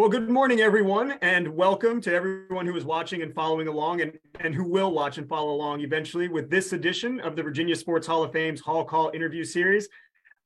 Well, good morning, everyone, and welcome to everyone who is watching and following along and, and who will watch and follow along eventually with this edition of the Virginia Sports Hall of Fame's Hall Call interview series.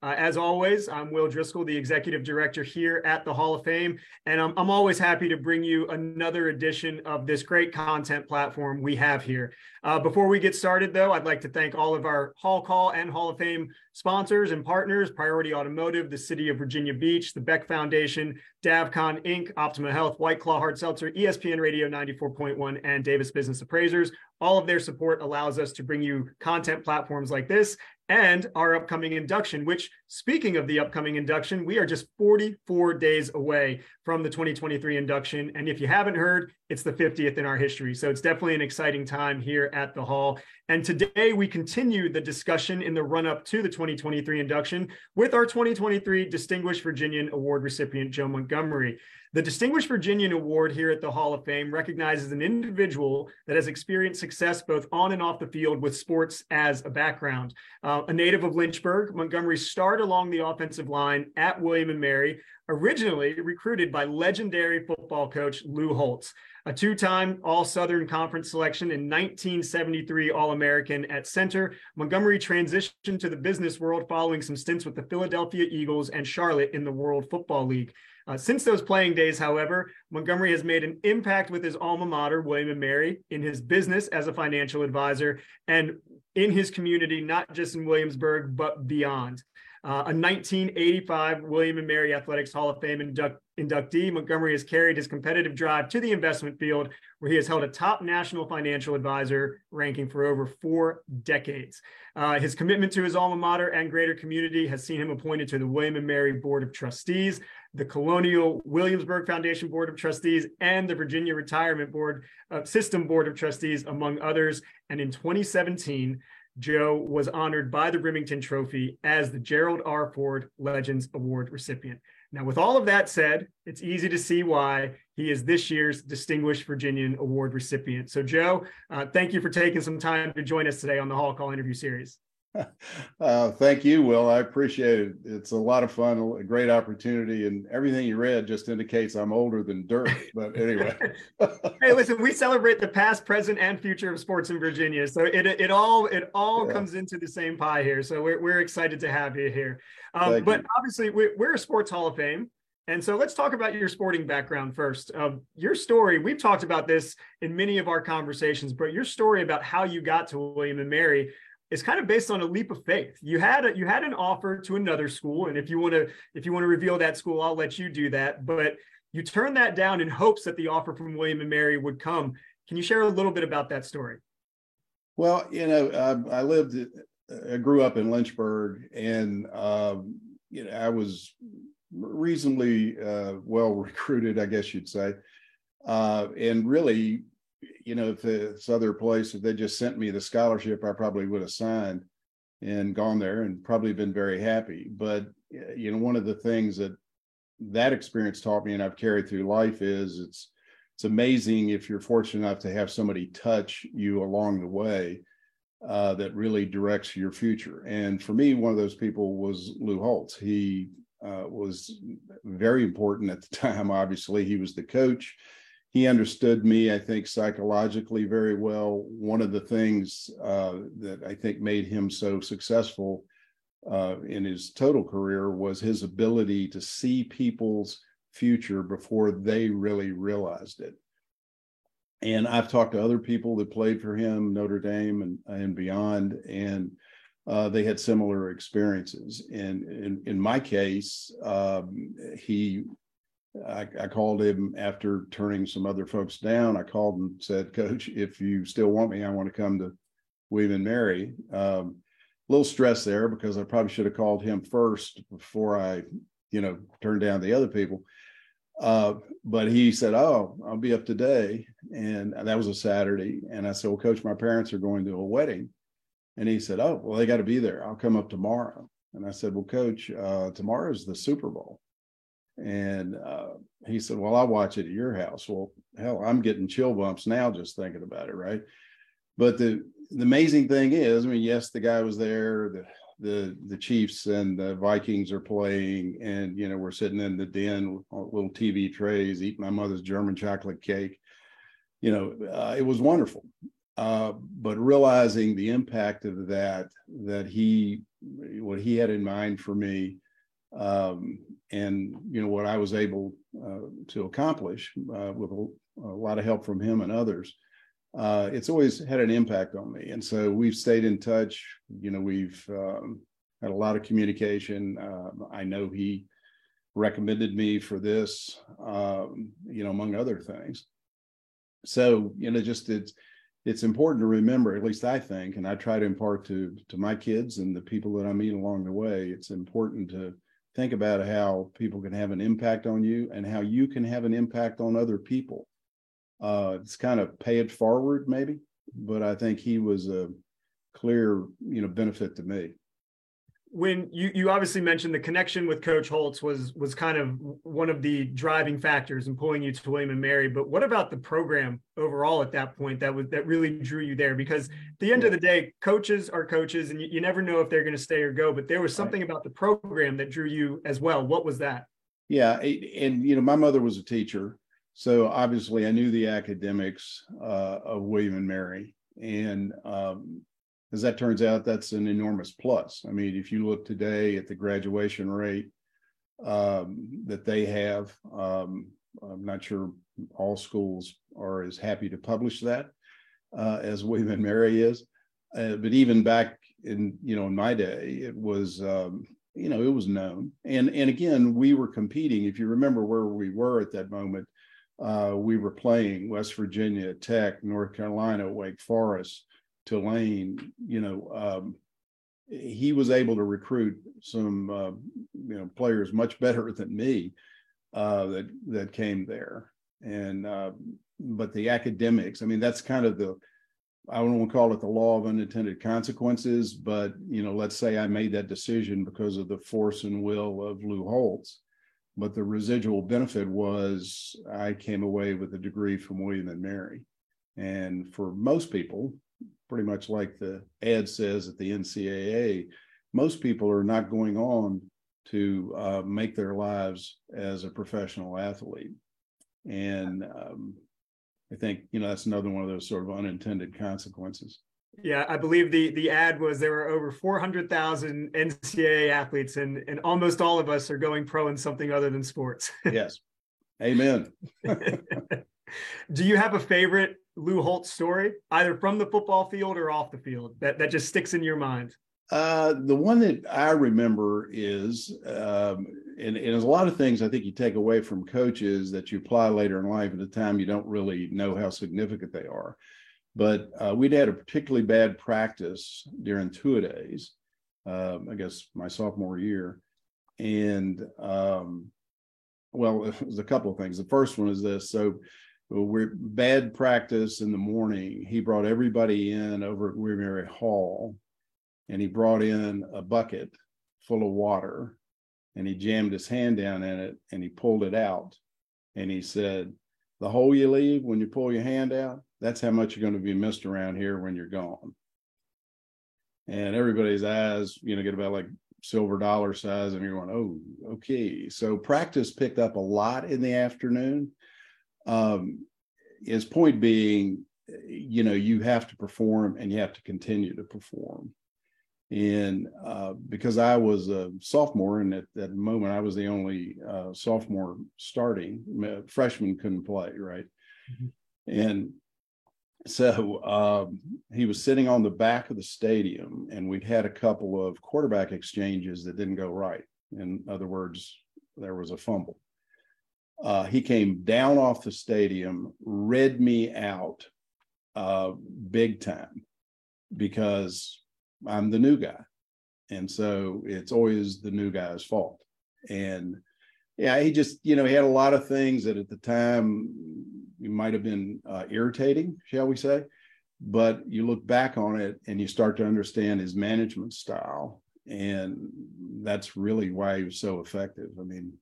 Uh, as always, I'm Will Driscoll, the executive director here at the Hall of Fame, and I'm, I'm always happy to bring you another edition of this great content platform we have here. Uh, before we get started, though, I'd like to thank all of our Hall Call and Hall of Fame sponsors and partners Priority Automotive, the City of Virginia Beach, the Beck Foundation, DavCon Inc., Optima Health, White Claw Hard Seltzer, ESPN Radio 94.1, and Davis Business Appraisers. All of their support allows us to bring you content platforms like this and our upcoming induction, which, speaking of the upcoming induction, we are just 44 days away from the 2023 induction. And if you haven't heard, it's the 50th in our history. So it's definitely an exciting time here at the Hall. And today we continue the discussion in the run up to the 2023 induction with our 2023 Distinguished Virginian Award recipient, Joe Montgomery. The Distinguished Virginian Award here at the Hall of Fame recognizes an individual that has experienced success both on and off the field with sports as a background. Uh, a native of Lynchburg, Montgomery starred along the offensive line at William and Mary, originally recruited by legendary football coach Lou Holtz, a two time All Southern Conference selection in 1973 All American at center. Montgomery transitioned to the business world following some stints with the Philadelphia Eagles and Charlotte in the World Football League. Uh, since those playing days, however, Montgomery has made an impact with his alma mater, William and Mary, in his business as a financial advisor and in his community, not just in Williamsburg, but beyond. Uh, a 1985 William and Mary Athletics Hall of Fame induct- inductee, Montgomery has carried his competitive drive to the investment field, where he has held a top national financial advisor ranking for over four decades. Uh, his commitment to his alma mater and greater community has seen him appointed to the William and Mary Board of Trustees, the Colonial Williamsburg Foundation Board of Trustees, and the Virginia Retirement Board uh, System Board of Trustees, among others. And in 2017, Joe was honored by the Rimington Trophy as the Gerald R. Ford Legends Award recipient. Now, with all of that said, it's easy to see why he is this year's Distinguished Virginian Award recipient. So, Joe, uh, thank you for taking some time to join us today on the Hall Call interview series. Uh, thank you, Will. I appreciate it. It's a lot of fun, a great opportunity, and everything you read just indicates I'm older than dirt. But anyway, hey, listen, we celebrate the past, present, and future of sports in Virginia, so it it all it all yeah. comes into the same pie here. So we're we're excited to have you here. Um, but you. obviously, we're, we're a sports Hall of Fame. And so let's talk about your sporting background first. Um, your story, we've talked about this in many of our conversations, but your story about how you got to William and Mary is kind of based on a leap of faith. You had a, you had an offer to another school, and if you want to if you want to reveal that school, I'll let you do that. But you turned that down in hopes that the offer from William and Mary would come. Can you share a little bit about that story? Well, you know, I, I lived, I grew up in Lynchburg, and um, you know, I was reasonably uh, well recruited, I guess you'd say, uh, and really you know, if this other place, if they just sent me the scholarship, I probably would have signed and gone there and probably been very happy. But you know, one of the things that that experience taught me, and I've carried through life, is it's it's amazing if you're fortunate enough to have somebody touch you along the way uh, that really directs your future. And for me, one of those people was Lou Holtz. He uh, was very important at the time. Obviously, he was the coach he understood me, I think, psychologically very well. One of the things uh, that I think made him so successful uh, in his total career was his ability to see people's future before they really realized it. And I've talked to other people that played for him, Notre Dame and, and beyond, and uh, they had similar experiences. And in, in my case, um, he I, I, called him after turning some other folks down. I called and said, Coach, if you still want me, I want to come to William and Mary. Um, a little stress there because I probably should have called him first before I, you know, turned down the other people. Uh, but he said, "Oh, I'll be up today," and that was a Saturday. And I said, "Well, Coach, my parents are going to a wedding," and he said, "Oh, well, they got to be there. I'll come up tomorrow." And I said, "Well, Coach, uh, tomorrow is the Super Bowl." And uh, he said, Well, I'll watch it at your house. Well, hell, I'm getting chill bumps now just thinking about it, right? But the the amazing thing is, I mean, yes, the guy was there, the the the Chiefs and the Vikings are playing, and you know we're sitting in the den with little TV trays, eating my mother's German chocolate cake. You know, uh, it was wonderful. Uh, but realizing the impact of that, that he, what he had in mind for me, um, and you know what I was able uh, to accomplish uh, with a, a, lot of help from him and others. Uh, it's always had an impact on me, and so we've stayed in touch. You know, we've um, had a lot of communication. Um, I know he recommended me for this, um, you know, among other things. So you know, just it's it's important to remember, at least I think, and I try to impart to to my kids and the people that I meet along the way. It's important to think about how people can have an impact on you and how you can have an impact on other people. Uh, it's kind of pay it forward, maybe, but I think he was a clear, you know, benefit to me when you you obviously mentioned the connection with Coach Holtz was was kind of one of the driving factors in pulling you to William and Mary. But what about the program overall at that point that was that really drew you there? Because at the end of the day, coaches are coaches, and you, you never know if they're going to stay or go. But there was something about the program that drew you as well. What was that? Yeah, and you know, my mother was a teacher, so obviously I knew the academics uh, of William and Mary, and um, as that turns out, that's an enormous plus. I mean, if you look today at the graduation rate um, that they have, um, I'm not sure all schools are as happy to publish that uh, as William and Mary is. Uh, but even back in you know in my day, it was um, you know it was known. And and again, we were competing. If you remember where we were at that moment, uh, we were playing West Virginia Tech, North Carolina, Wake Forest. Tulane, you know, um, he was able to recruit some, uh, you know, players much better than me uh, that that came there. And uh, but the academics, I mean, that's kind of the I don't want to call it the law of unintended consequences, but you know, let's say I made that decision because of the force and will of Lou Holtz. But the residual benefit was I came away with a degree from William and Mary. And for most people, pretty much like the ad says at the NCAA, most people are not going on to uh, make their lives as a professional athlete. And um, I think, you know, that's another one of those sort of unintended consequences. Yeah, I believe the the ad was there were over 400,000 NCAA athletes and and almost all of us are going pro in something other than sports. yes. Amen. Do you have a favorite Lou Holtz story, either from the football field or off the field, that, that just sticks in your mind? Uh, the one that I remember is, um, and, and there's a lot of things I think you take away from coaches that you apply later in life at a time you don't really know how significant they are. But uh, we'd had a particularly bad practice during two days, um, I guess my sophomore year. And um, well, it was a couple of things. The first one is this. So we're bad practice in the morning. He brought everybody in over at Weary Mary Hall and he brought in a bucket full of water and he jammed his hand down in it and he pulled it out and he said, The hole you leave when you pull your hand out, that's how much you're going to be missed around here when you're gone. And everybody's eyes, you know, get about like silver dollar size, and you're going, Oh, okay. So practice picked up a lot in the afternoon um, his point being, you know, you have to perform and you have to continue to perform. And uh, because I was a sophomore, and at that moment I was the only uh, sophomore starting, freshman couldn't play, right? Mm-hmm. And so um, he was sitting on the back of the stadium, and we'd had a couple of quarterback exchanges that didn't go right. In other words, there was a fumble. Uh, he came down off the stadium, read me out uh, big time because I'm the new guy. And so it's always the new guy's fault. And yeah, he just, you know, he had a lot of things that at the time might have been uh, irritating, shall we say. But you look back on it and you start to understand his management style. And that's really why he was so effective. I mean,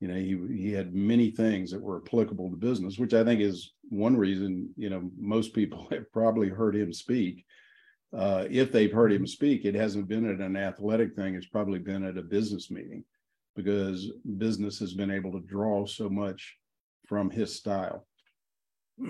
you know he he had many things that were applicable to business which i think is one reason you know most people have probably heard him speak uh, if they've heard him speak, it hasn't been at an athletic thing. It's probably been at a business meeting because business has been able to draw so much from his style.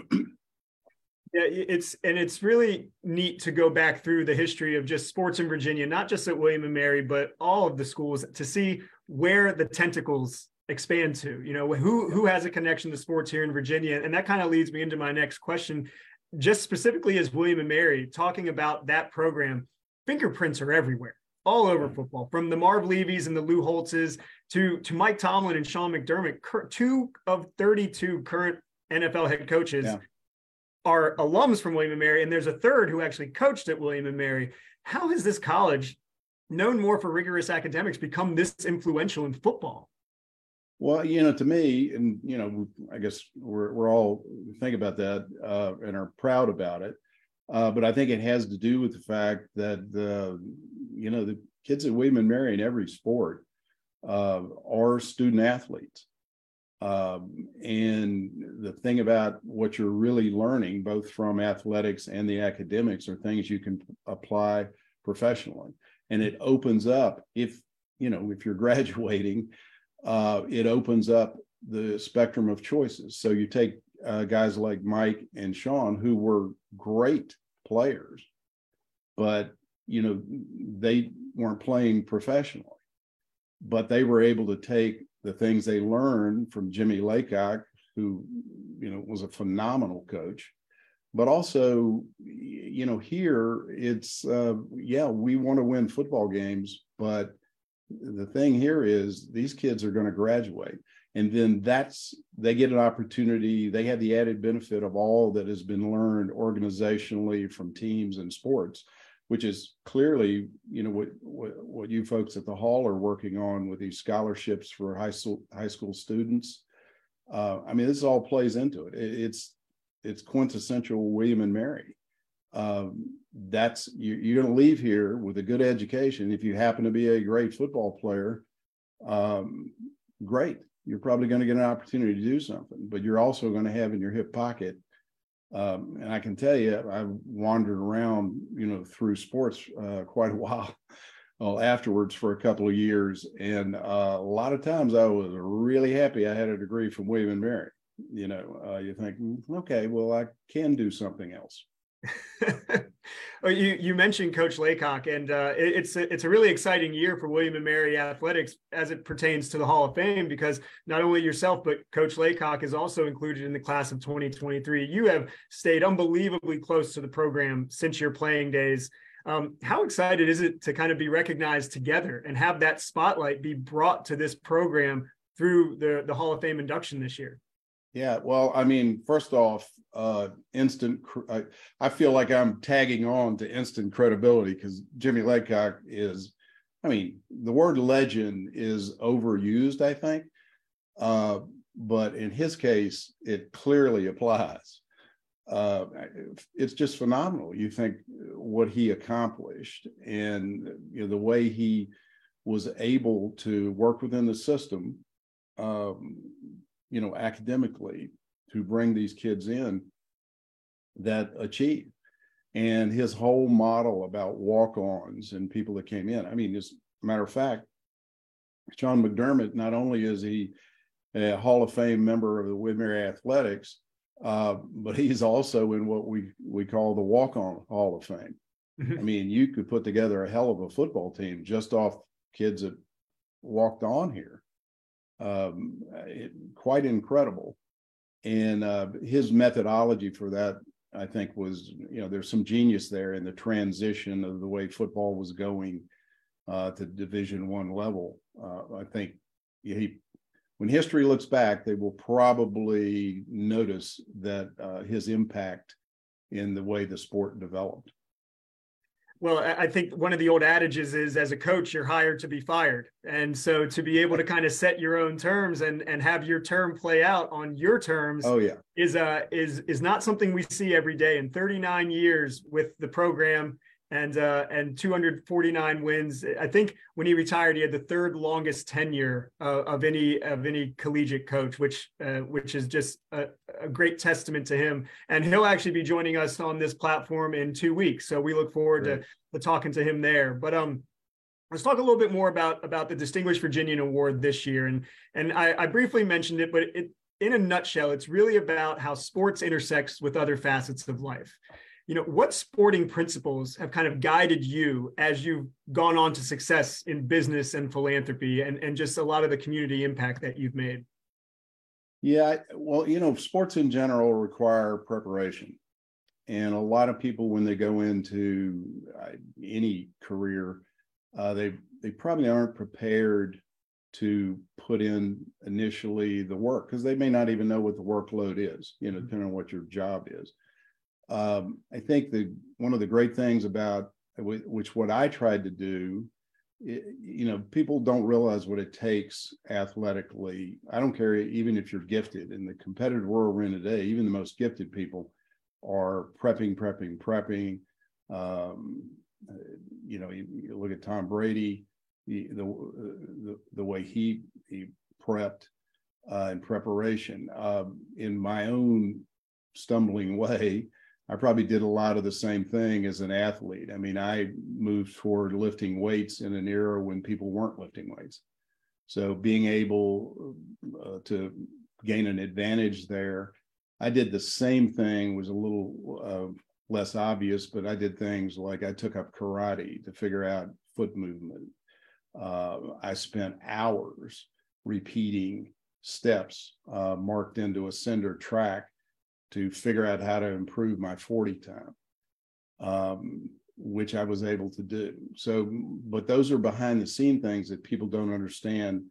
Yeah, it's and it's really neat to go back through the history of just sports in Virginia, not just at William and Mary, but all of the schools to see where the tentacles expand to. You know, who who has a connection to sports here in Virginia, and that kind of leads me into my next question. Just specifically as William and Mary, talking about that program, fingerprints are everywhere, all over football, from the Marv Levy's and the Lou Holtzes to to Mike Tomlin and Sean McDermott, two of 32 current NFL head coaches. Yeah are alums from William and Mary, and there's a third who actually coached at William and Mary. How has this college, known more for rigorous academics, become this influential in football? Well, you know, to me, and you know, I guess we're we're all think about that uh, and are proud about it. Uh, but I think it has to do with the fact that the, you know, the kids that we've been marrying every sport uh, are student athletes. Um, and the thing about what you're really learning, both from athletics and the academics, are things you can apply professionally. And it opens up, if you know, if you're graduating, uh, it opens up the spectrum of choices. So you take uh, guys like Mike and Sean, who were great players, but you know, they weren't playing professionally, but they were able to take the things they learned from Jimmy Laycock, who you know was a phenomenal coach, but also you know here it's uh, yeah we want to win football games, but the thing here is these kids are going to graduate and then that's they get an opportunity they have the added benefit of all that has been learned organizationally from teams and sports which is clearly, you know, what, what, what you folks at the hall are working on with these scholarships for high school high school students. Uh, I mean, this all plays into it. it. It's it's quintessential William and Mary. Um, that's you, you're going to leave here with a good education. If you happen to be a great football player, um, great. You're probably going to get an opportunity to do something, but you're also going to have in your hip pocket um, and I can tell you, I've wandered around, you know, through sports uh, quite a while well, afterwards for a couple of years. And uh, a lot of times I was really happy I had a degree from William and Mary. You know, uh, you think, mm, okay, well, I can do something else. Well, you you mentioned Coach Laycock, and uh, it, it's a, it's a really exciting year for William and Mary athletics as it pertains to the Hall of Fame because not only yourself but Coach Laycock is also included in the class of 2023. You have stayed unbelievably close to the program since your playing days. Um, how excited is it to kind of be recognized together and have that spotlight be brought to this program through the the Hall of Fame induction this year? Yeah, well, I mean, first off, uh, instant. I, I feel like I'm tagging on to instant credibility because Jimmy Laycock is. I mean, the word legend is overused, I think, uh, but in his case, it clearly applies. Uh, it's just phenomenal. You think what he accomplished and you know, the way he was able to work within the system um, you know, academically to bring these kids in that achieve. And his whole model about walk-ons and people that came in. I mean, as a matter of fact, Sean McDermott, not only is he a Hall of Fame member of the Whitmere Athletics, uh, but he's also in what we we call the walk-on Hall of Fame. Mm-hmm. I mean, you could put together a hell of a football team just off kids that walked on here um, it, quite incredible. And uh, his methodology for that, I think, was you know there's some genius there in the transition of the way football was going uh, to Division One level. Uh, I think he, when history looks back, they will probably notice that uh, his impact in the way the sport developed. Well, I think one of the old adages is as a coach, you're hired to be fired. And so to be able to kind of set your own terms and, and have your term play out on your terms oh, yeah. is uh is is not something we see every day. In 39 years with the program, and uh, and 249 wins. I think when he retired, he had the third longest tenure uh, of any of any collegiate coach, which uh, which is just a, a, great testament to him. And he'll actually be joining us on this platform in two weeks, so we look forward to, to talking to him there. But um, let's talk a little bit more about about the Distinguished Virginian Award this year. And and I, I briefly mentioned it, but it in a nutshell, it's really about how sports intersects with other facets of life you know what sporting principles have kind of guided you as you've gone on to success in business and philanthropy and, and just a lot of the community impact that you've made? Yeah well you know sports in general require preparation. And a lot of people when they go into uh, any career uh, they they probably aren't prepared to put in initially the work because they may not even know what the workload is you know mm-hmm. depending on what your job is um, I think the one of the great things about which what I tried to do, you know, people don't realize what it takes athletically. I don't care even if you're gifted in the competitive world we're in today. Even the most gifted people are prepping, prepping, prepping. Um, you know, you, you, look at Tom Brady, the the the, way he he prepped uh, in preparation. Um, in my own stumbling way, I probably did a lot of the same thing as an athlete. I mean, I moved toward lifting weights in an era when people weren't lifting weights. So being able uh, to gain an advantage there, I did the same thing, was a little uh, less obvious, but I did things like I took up karate to figure out foot movement. Uh, I spent hours repeating steps uh, marked into a cinder track to figure out how to improve my 40 time, um, which I was able to do. So, but those are behind the scene things that people don't understand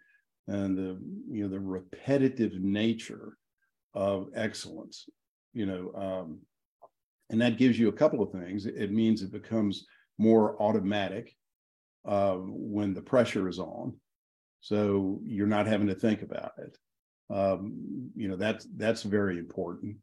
and the, you know, the repetitive nature of excellence, you know, um, and that gives you a couple of things. It means it becomes more automatic uh, when the pressure is on. So you're not having to think about it. Um, you know, that's, that's very important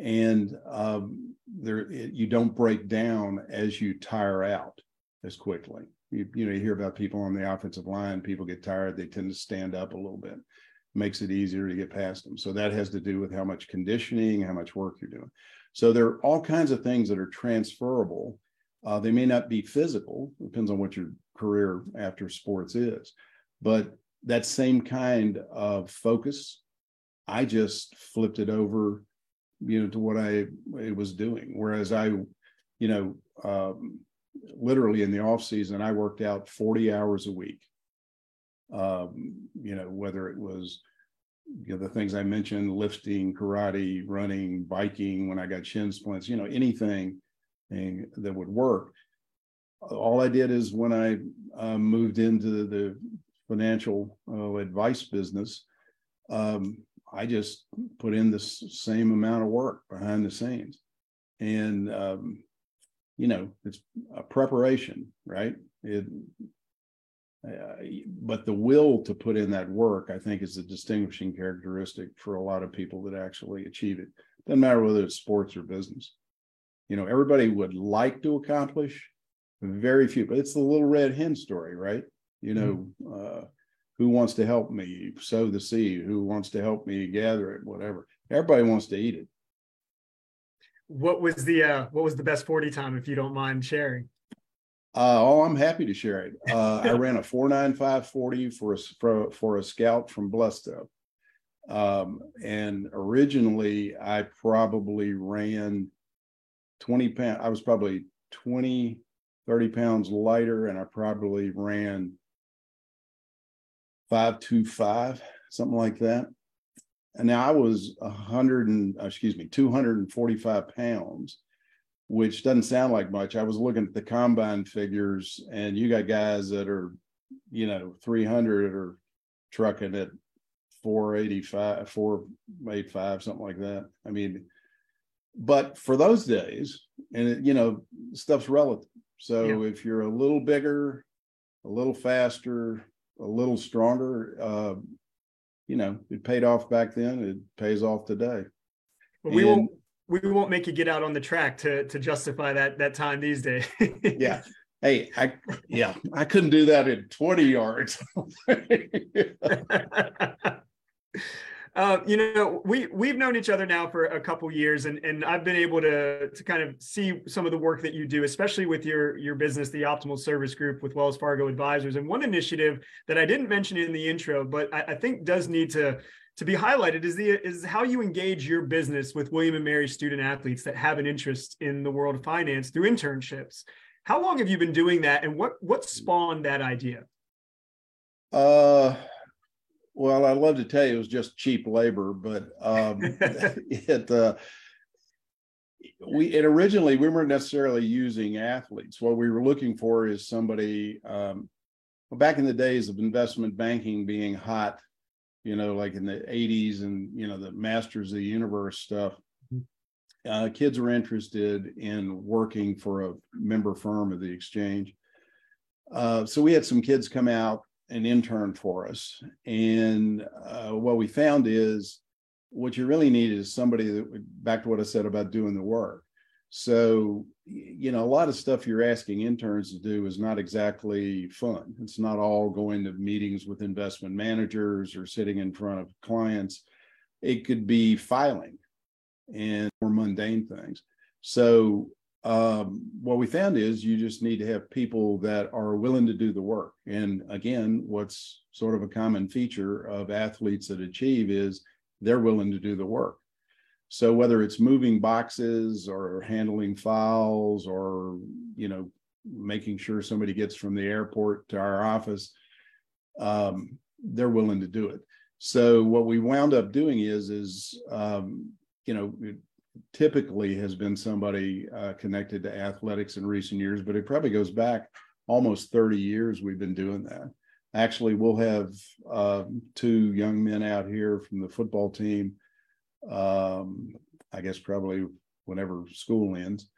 and um, there you don't break down as you tire out as quickly. You, you know, you hear about people on the offensive line, people get tired, they tend to stand up a little bit. Makes it easier to get past them. So that has to do with how much conditioning, how much work you're doing. So there are all kinds of things that are transferable. Uh, they may not be physical, depends on what your career after sports is, but that same kind of focus, I just flipped it over you know, to what I, was doing. Whereas I, you know, um, literally in the off season, I worked out 40 hours a week. Um, you know, whether it was you know, the things I mentioned, lifting, karate, running, biking, when I got shin splints, you know, anything that would work. All I did is when I uh, moved into the financial uh, advice business, um, I just put in the same amount of work behind the scenes. And, um, you know, it's a preparation, right? It, uh, but the will to put in that work, I think, is a distinguishing characteristic for a lot of people that actually achieve it. Doesn't matter whether it's sports or business. You know, everybody would like to accomplish, very few, but it's the little red hen story, right? You know, mm-hmm. uh, who wants to help me sow the seed who wants to help me gather it whatever everybody wants to eat it what was the uh what was the best 40 time if you don't mind sharing uh, oh, I'm happy to share it. Uh, I ran a 49540 for a, for, for a scout from BLESTO. Um, and originally I probably ran 20 pounds. I was probably 20, 30 pounds lighter and I probably ran 525, something like that. And now I was 100 and, excuse me, 245 pounds, which doesn't sound like much. I was looking at the combine figures, and you got guys that are, you know, 300 or trucking at 485, 485, something like that. I mean, but for those days, and it, you know, stuff's relative. So yeah. if you're a little bigger, a little faster, a little stronger, uh, you know, it paid off back then. It pays off today. Well, we and, will we won't make you get out on the track to to justify that that time these days. yeah. Hey, I yeah, I couldn't do that in 20 yards. uh, you know, we we've known each other now for a couple years, and and I've been able to to kind of see some of the work that you do, especially with your your business, the Optimal Service Group with Wells Fargo Advisors. And one initiative that I didn't mention in the intro, but I, I think does need to to be highlighted is the is how you engage your business with William and Mary student athletes that have an interest in the world of finance through internships. How long have you been doing that, and what what spawned that idea? Uh, well, I'd love to tell you it was just cheap labor, but um, it uh, we it originally we weren't necessarily using athletes. What we were looking for is somebody. Um, well, back in the days of investment banking being hot, you know, like in the 80s and you know the Masters of the Universe stuff uh, kids were interested in working for a member firm of the exchange. Uh, so we had some kids come out and intern for us. And uh, what we found is what you really need is somebody that, back to what I said about doing the work. So, you know, a lot of stuff you're asking interns to do is not exactly fun. It's not all going to meetings with investment managers or sitting in front of clients. It could be filing and more mundane things. So um, what we found is you just need to have people that are willing to do the work. And again, what's sort of a common feature of athletes that achieve is they're willing to do the work. So whether it's moving boxes or handling files or you know making sure somebody gets from the airport to our office, um, they're willing to do it. So what we wound up doing is is um, you know, typically has been somebody uh, connected to athletics in recent years, but it probably goes back almost 30 years we've been doing that. Actually, we'll have uh, two young men out here from the football team, um, I guess probably whenever school ends.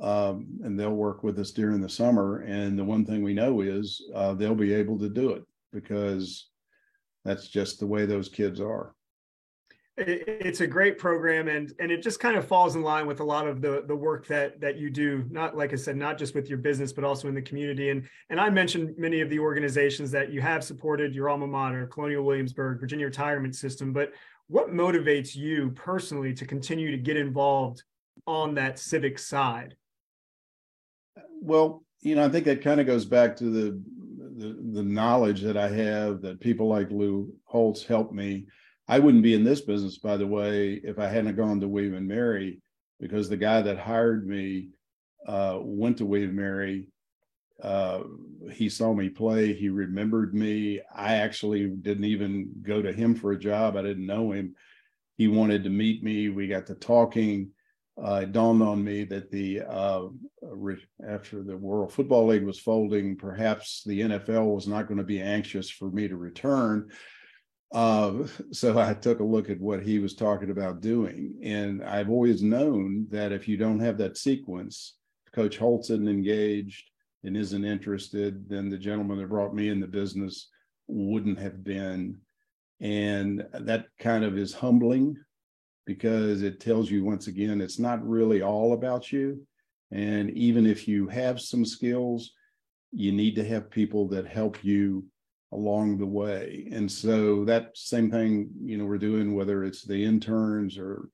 Um, and they'll work with us during the summer. And the one thing we know is uh, they'll be able to do it because that's just the way those kids are it's a great program and and it just kind of falls in line with a lot of the the work that that you do not like i said not just with your business but also in the community. And and i mentioned many of the organizations that you have supported your alma mater colonial williamsburg virginia retirement system but what motivates you personally to continue to get involved on that civic side? Well you know i think that kind of goes back to the the, the knowledge that i have that people like lou holtz helped me I wouldn't be in this business, by the way, if I hadn't gone to William and Mary, because the guy that hired me uh, went to William and Mary. Uh, he saw me play. He remembered me. I actually didn't even go to him for a job. I didn't know him. He wanted to meet me. We got to talking. Uh, it dawned on me that the uh, after the World Football League was folding, perhaps the NFL was not going to be anxious for me to return. Uh, so I took a look at what he was talking about doing. And I've always known that if you don't have that sequence, Coach Holtz isn't engaged and isn't interested, then the gentleman that brought me in the business wouldn't have been. And that kind of is humbling because it tells you once again, it's not really all about you. And even if you have some skills, you need to have people that help you along the way. And so that same thing, you know, we're doing whether it's the interns or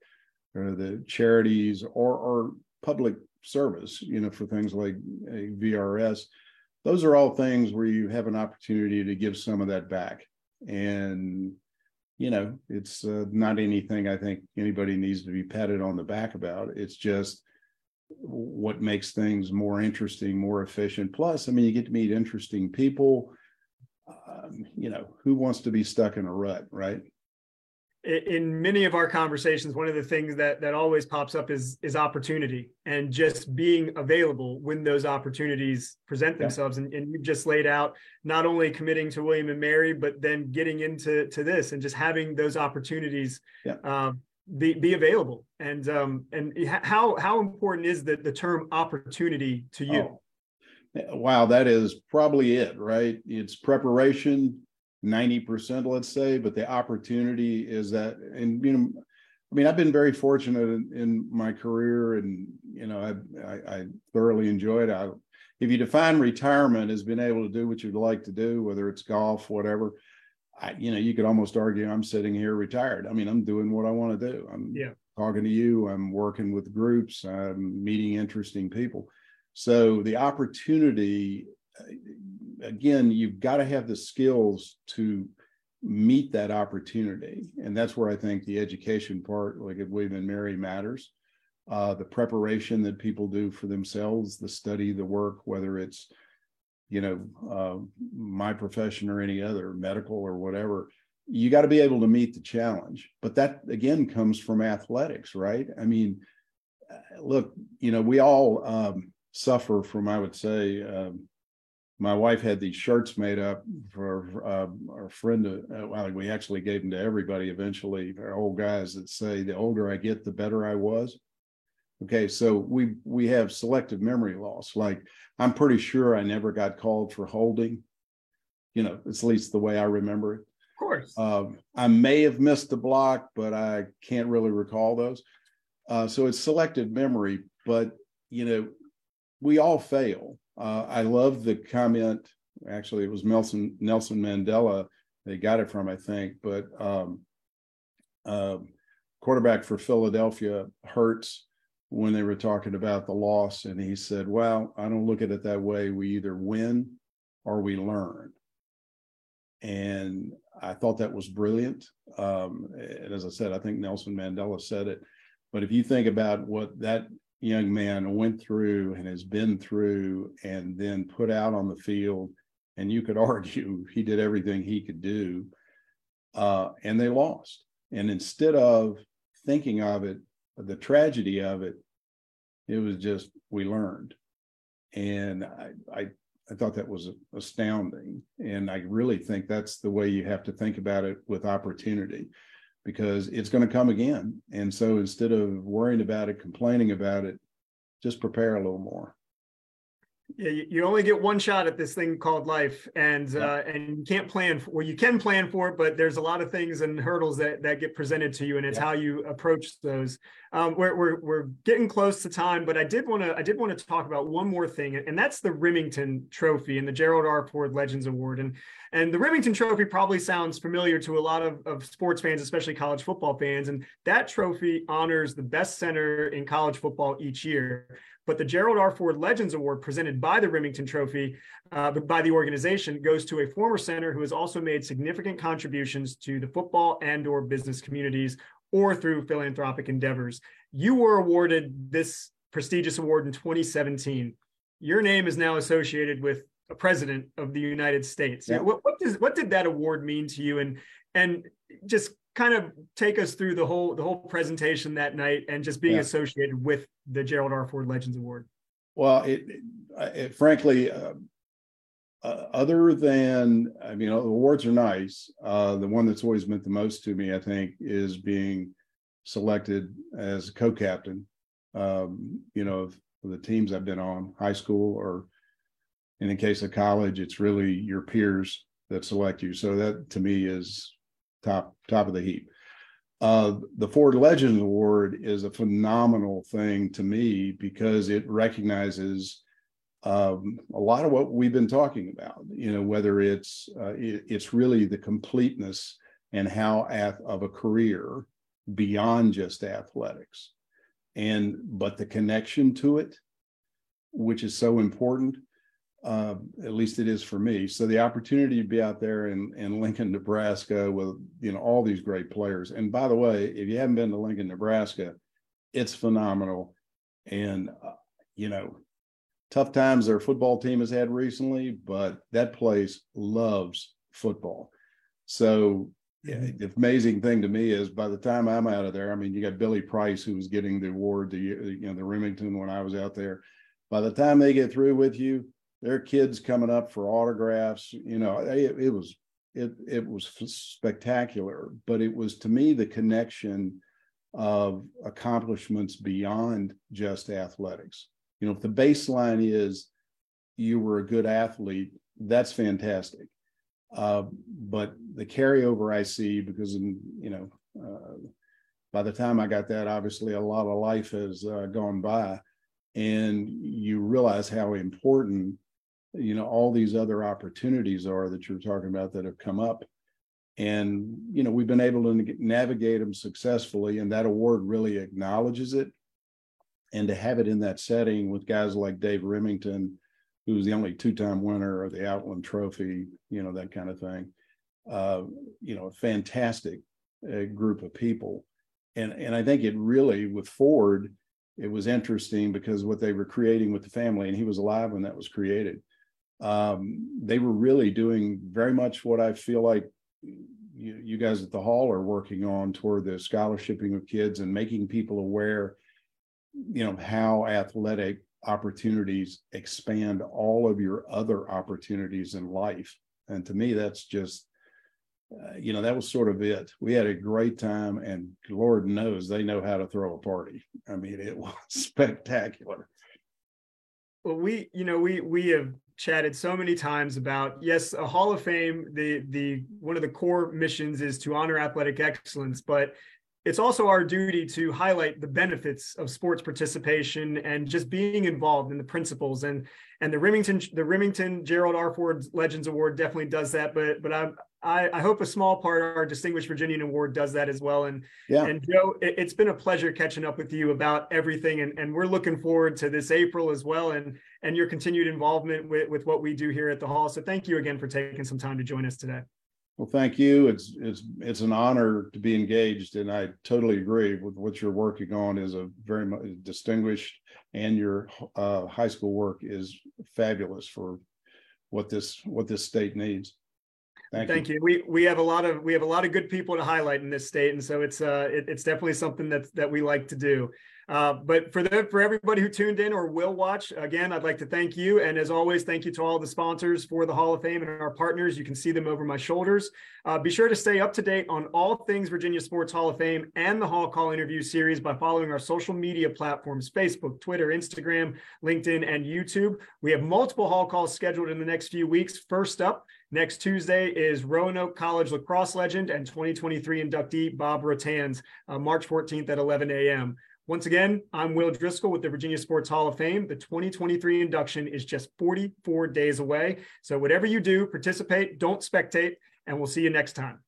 or the charities or or public service, you know, for things like VRS. Those are all things where you have an opportunity to give some of that back. And you know, it's uh, not anything I think anybody needs to be patted on the back about. It's just what makes things more interesting, more efficient. Plus, I mean, you get to meet interesting people um, you know, who wants to be stuck in a rut, right? in many of our conversations one of the things that that always pops up is is opportunity and just being available when those opportunities present themselves yeah. and, and you've just laid out not only committing to william and mary but then getting into to this and just having those opportunities yeah. uh, be, be available and um and how how important is the the term opportunity to you oh, wow, that is probably it, right? It's preparation, 90%, let's say, but the opportunity is that, and you know, I mean, I've been very fortunate in, in my career, and you know, I, I, I thoroughly enjoyed it. I, if you define retirement as being able to do what you'd like to do, whether it's golf, whatever, I, you know, you could almost argue I'm sitting here retired. I mean, I'm doing what I want to do. I'm yeah. talking to you. I'm working with groups. I'm meeting interesting people. So the opportunity, again, you've got to have the skills to meet that opportunity. And that's where I think the education part, like at William and Mary, matters. Uh, the preparation that people do for themselves, the study, the work, whether it's, you know, uh, my profession or any other, medical or whatever, you got to be able to meet the challenge. But that again comes from athletics, right? I mean, uh, look, you know, we all um, suffer from, I would say, um, my wife had these shirts made up for uh, our friend. Uh, well, we actually gave them to everybody eventually. Our old guys that say, "The older I get, the better I was." Okay, so we we have selective memory loss. Like I'm pretty sure I never got called for holding. You know, it's at least the way I remember it. Of course. Um, I may have missed a block, but I can't really recall those. Uh, so it's selective memory. But you know, we all fail uh, I love the comment. Actually, it was Nelson Nelson Mandela. They got it from, I think, but um, uh, quarterback for Philadelphia Hurts when they were talking about the loss, and he said, "Well, I don't look at it that way. We either win or we learn." And I thought that was brilliant. Um, and as I said, I think Nelson Mandela said it. But if you think about what that young man went through and has been through and then put out on the field and you could argue he did everything he could do uh, and they lost. And instead of thinking of it the tragedy of it it was just we learned. And i i, I thought that was astounding. And i really think that's the way you have to think about it with opportunity because it's going to come again. And so instead of worrying about it, complaining about it, just prepare a little more. Yeah, you only get one shot at this thing called life, and yeah. uh, and you can't plan. For, well, you can plan for it, but there's a lot of things and hurdles that that get presented to you, and it's yeah. how you approach those. Um, we're, we're we're getting close to time, but I did want to I did want to talk about one more thing, and that's the Rimington Trophy and the Gerald R. Ford Legends Award. And and the Rimington Trophy probably sounds familiar to a lot of, of sports fans, especially college football fans. And that trophy honors the best center in college football each year. But the Gerald R. Ford Legends Award, presented by the Rimington Trophy, uh, by the organization, goes to a former center who has also made significant contributions to the football and/or business communities, or through philanthropic endeavors. You were awarded this prestigious award in 2017. Your name is now associated with a president of the United States. Yeah. What, what does what did that award mean to you? And and just kind of take us through the whole the whole presentation that night and just being yeah. associated with the Gerald R. Ford Legends Award. Well, it, it frankly, uh, uh, other than I mean, awards are nice. Uh, the one that's always meant the most to me, I think, is being selected as co-captain. Um, you know, of the teams I've been on, high school or in the case of college, it's really your peers that select you. So that to me is top top of the heap. Uh, the Ford Legends Award is a phenomenal thing to me because it recognizes um, a lot of what we've been talking about. You know, whether it's uh, it, it's really the completeness and how ath- of a career beyond just athletics, and but the connection to it, which is so important uh, at least it is for me. So the opportunity to be out there in, in Lincoln, Nebraska with, you know, all these great players. And by the way, if you haven't been to Lincoln, Nebraska, it's phenomenal. And, uh, you know, tough times their football team has had recently, but that place loves football. So yeah, mm-hmm. the amazing thing to me is by the time I'm out of there, I mean, you got Billy Price, who was getting the award, the, you know, the Rimington when I was out there. By the time they get through with you, there are kids coming up for autographs. You know, it, it was it it was spectacular, but it was to me the connection of accomplishments beyond just athletics. You know, if the baseline is you were a good athlete, that's fantastic. Uh, but the carryover I see because in you know uh, by the time I got that, obviously a lot of life has uh, gone by, and you realize how important you know all these other opportunities are that you're talking about that have come up. And you know we've been able to navigate them successfully and that award really acknowledges it. And to have it in that setting with guys like dave rimington who was the only two-time winner of the outland trophy you know that kind of thing uh, you know a fantastic uh, group of people. And and i think it really with ford it was interesting because what they were creating with the family and he was alive when that was created um, they were really doing very much what I feel like you, you guys at the hall are working on toward the scholarshiping of kids and making people aware, you know, how athletic opportunities expand all of your other opportunities in life. And to me, that's just, uh, you know, that was sort of it. We had a great time, and Lord knows they know how to throw a party. I mean, it was spectacular. Well, we, you know, we we have chatted so many times about yes a hall of fame the the one of the core missions is to honor athletic excellence but it's also our duty to highlight the benefits of sports participation and just being involved in the principles and and the Rimington the Rimington Gerald R. Ford Legends Award definitely does that. But but I I, I hope a small part of our Distinguished Virginian Award does that as well. And yeah. and Joe, it, has been a pleasure catching up with you about everything, and and we're looking forward to this April as well, and and your continued involvement with with what we do here at the Hall. So thank you again for taking some time to join us today. Well, thank you. It's it's it's an honor to be engaged, and I totally agree with what you're working on. is a very much distinguished, and your uh, high school work is fabulous for what this what this state needs. Thank, Thank you. you. We we have a lot of we have a lot of good people to highlight in this state, and so it's uh it, it's definitely something that that we like to do. Uh, but for the for everybody who tuned in or will watch, again, I'd like to thank you. And as always, thank you to all the sponsors for the Hall of Fame and our partners. You can see them over my shoulders. Uh, be sure to stay up to date on all things Virginia Sports Hall of Fame and the Hall Call interview series by following our social media platforms Facebook, Twitter, Instagram, LinkedIn, and YouTube. We have multiple Hall calls scheduled in the next few weeks. First up, Next Tuesday is Roanoke College lacrosse legend and 2023 inductee Bob Rotans, uh, March 14th at 11 a.m. Once again, I'm Will Driscoll with the Virginia Sports Hall of Fame. The 2023 induction is just 44 days away. So, whatever you do, participate, don't spectate, and we'll see you next time.